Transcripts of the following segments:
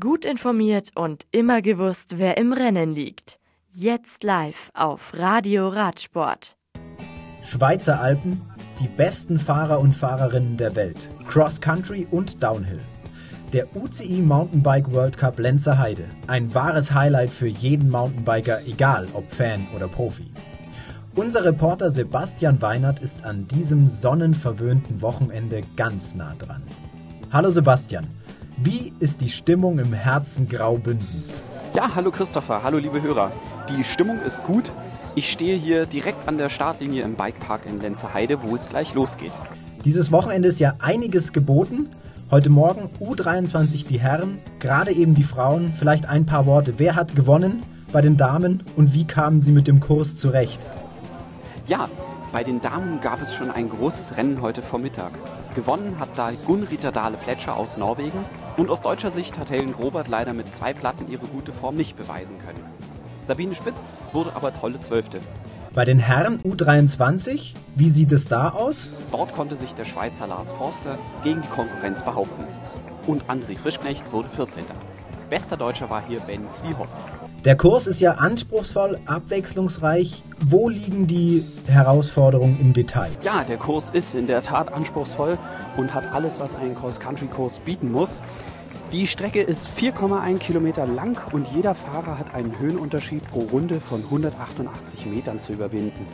Gut informiert und immer gewusst, wer im Rennen liegt. Jetzt live auf Radio Radsport. Schweizer Alpen, die besten Fahrer und Fahrerinnen der Welt. Cross Country und Downhill. Der UCI Mountainbike World Cup Lenzer Heide. Ein wahres Highlight für jeden Mountainbiker, egal ob Fan oder Profi. Unser Reporter Sebastian Weinert ist an diesem sonnenverwöhnten Wochenende ganz nah dran. Hallo Sebastian, wie ist die Stimmung im Herzen Graubündens? Ja, hallo Christopher, hallo liebe Hörer. Die Stimmung ist gut. Ich stehe hier direkt an der Startlinie im Bikepark in Lenzerheide, wo es gleich losgeht. Dieses Wochenende ist ja einiges geboten. Heute Morgen U23 die Herren, gerade eben die Frauen. Vielleicht ein paar Worte. Wer hat gewonnen bei den Damen und wie kamen sie mit dem Kurs zurecht? Ja, bei den Damen gab es schon ein großes Rennen heute Vormittag. Gewonnen hat da Gunrita Dahle-Fletcher aus Norwegen und aus deutscher Sicht hat Helen Grobert leider mit zwei Platten ihre gute Form nicht beweisen können. Sabine Spitz wurde aber tolle Zwölfte. Bei den Herren U23, wie sieht es da aus? Dort konnte sich der Schweizer Lars Forster gegen die Konkurrenz behaupten. Und André Frischknecht wurde 14. Bester Deutscher war hier Ben Zwiehoff. Der Kurs ist ja anspruchsvoll, abwechslungsreich. Wo liegen die Herausforderungen im Detail? Ja, der Kurs ist in der Tat anspruchsvoll und hat alles, was ein Cross-Country-Kurs bieten muss. Die Strecke ist 4,1 Kilometer lang und jeder Fahrer hat einen Höhenunterschied pro Runde von 188 Metern zu überwinden.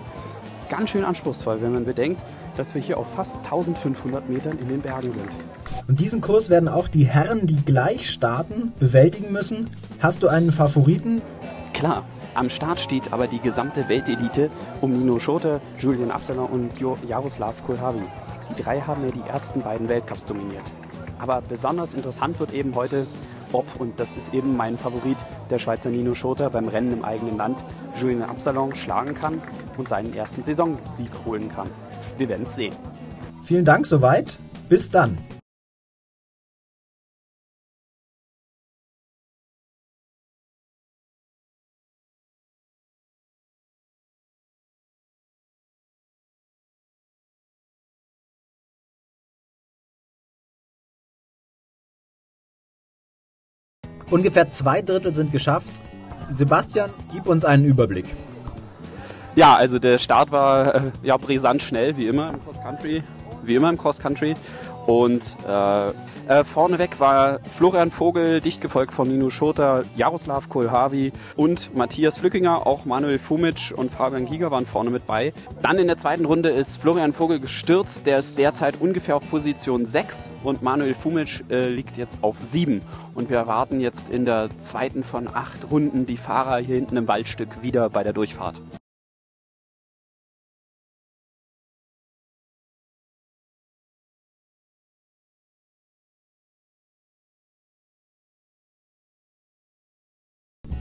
Ganz schön anspruchsvoll, wenn man bedenkt, dass wir hier auf fast 1500 Metern in den Bergen sind. Und diesen Kurs werden auch die Herren, die gleich starten, bewältigen müssen. Hast du einen Favoriten? Klar, am Start steht aber die gesamte Weltelite um Nino Schote, Julian Absalon und Jaroslav Kulhavi. Die drei haben ja die ersten beiden Weltcups dominiert. Aber besonders interessant wird eben heute, ob, und das ist eben mein Favorit, der Schweizer Nino Schoter beim Rennen im eigenen Land Julian Absalon schlagen kann und seinen ersten Saisonsieg holen kann. Wir werden es sehen. Vielen Dank soweit. Bis dann. Ungefähr zwei Drittel sind geschafft. Sebastian, gib uns einen Überblick. Ja, also der Start war äh, ja brisant schnell, wie immer im Cross Country. Wie immer im Cross Country. Und äh, äh, vorneweg war Florian Vogel, dicht gefolgt von Nino Schurter, Jaroslav Kohlhavi und Matthias Flückinger. Auch Manuel Fumic und Fabian Giger waren vorne mit bei. Dann in der zweiten Runde ist Florian Vogel gestürzt. Der ist derzeit ungefähr auf Position 6 und Manuel Fumic äh, liegt jetzt auf 7. Und wir erwarten jetzt in der zweiten von acht Runden die Fahrer hier hinten im Waldstück wieder bei der Durchfahrt.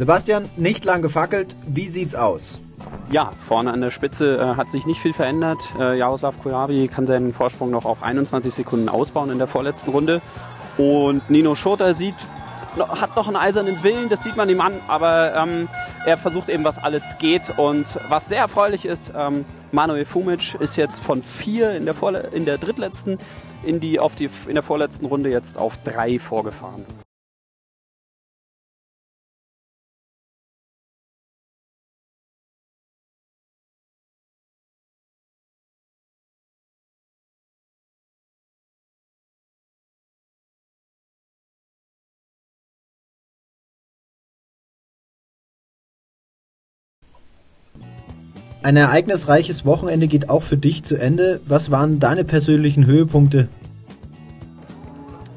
Sebastian, nicht lang gefackelt. Wie sieht's aus? Ja, vorne an der Spitze äh, hat sich nicht viel verändert. Äh, Jaroslav Kulavi kann seinen Vorsprung noch auf 21 Sekunden ausbauen in der vorletzten Runde. Und Nino Schurter sieht, hat noch einen eisernen Willen, das sieht man ihm an, aber ähm, er versucht eben, was alles geht. Und was sehr erfreulich ist, ähm, Manuel Fumic ist jetzt von vier in der, Vorle in der drittletzten in, die, auf die, in der vorletzten Runde jetzt auf drei vorgefahren. Ein ereignisreiches Wochenende geht auch für dich zu Ende. Was waren deine persönlichen Höhepunkte?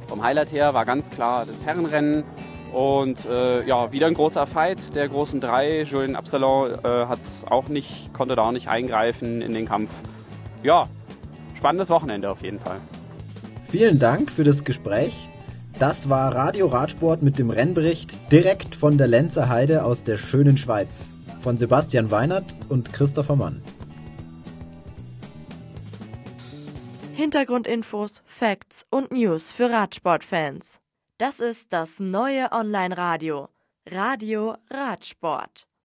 Vom Highlight her war ganz klar das Herrenrennen und äh, ja, wieder ein großer Fight der großen drei. Julien Absalon äh, hat's auch nicht, konnte da auch nicht eingreifen in den Kampf. Ja, spannendes Wochenende auf jeden Fall. Vielen Dank für das Gespräch. Das war Radio Radsport mit dem Rennbericht direkt von der Lenzer Heide aus der schönen Schweiz von Sebastian Weinert und Christopher Mann. Hintergrundinfos, Facts und News für Radsportfans. Das ist das neue Online-Radio. Radio Radsport.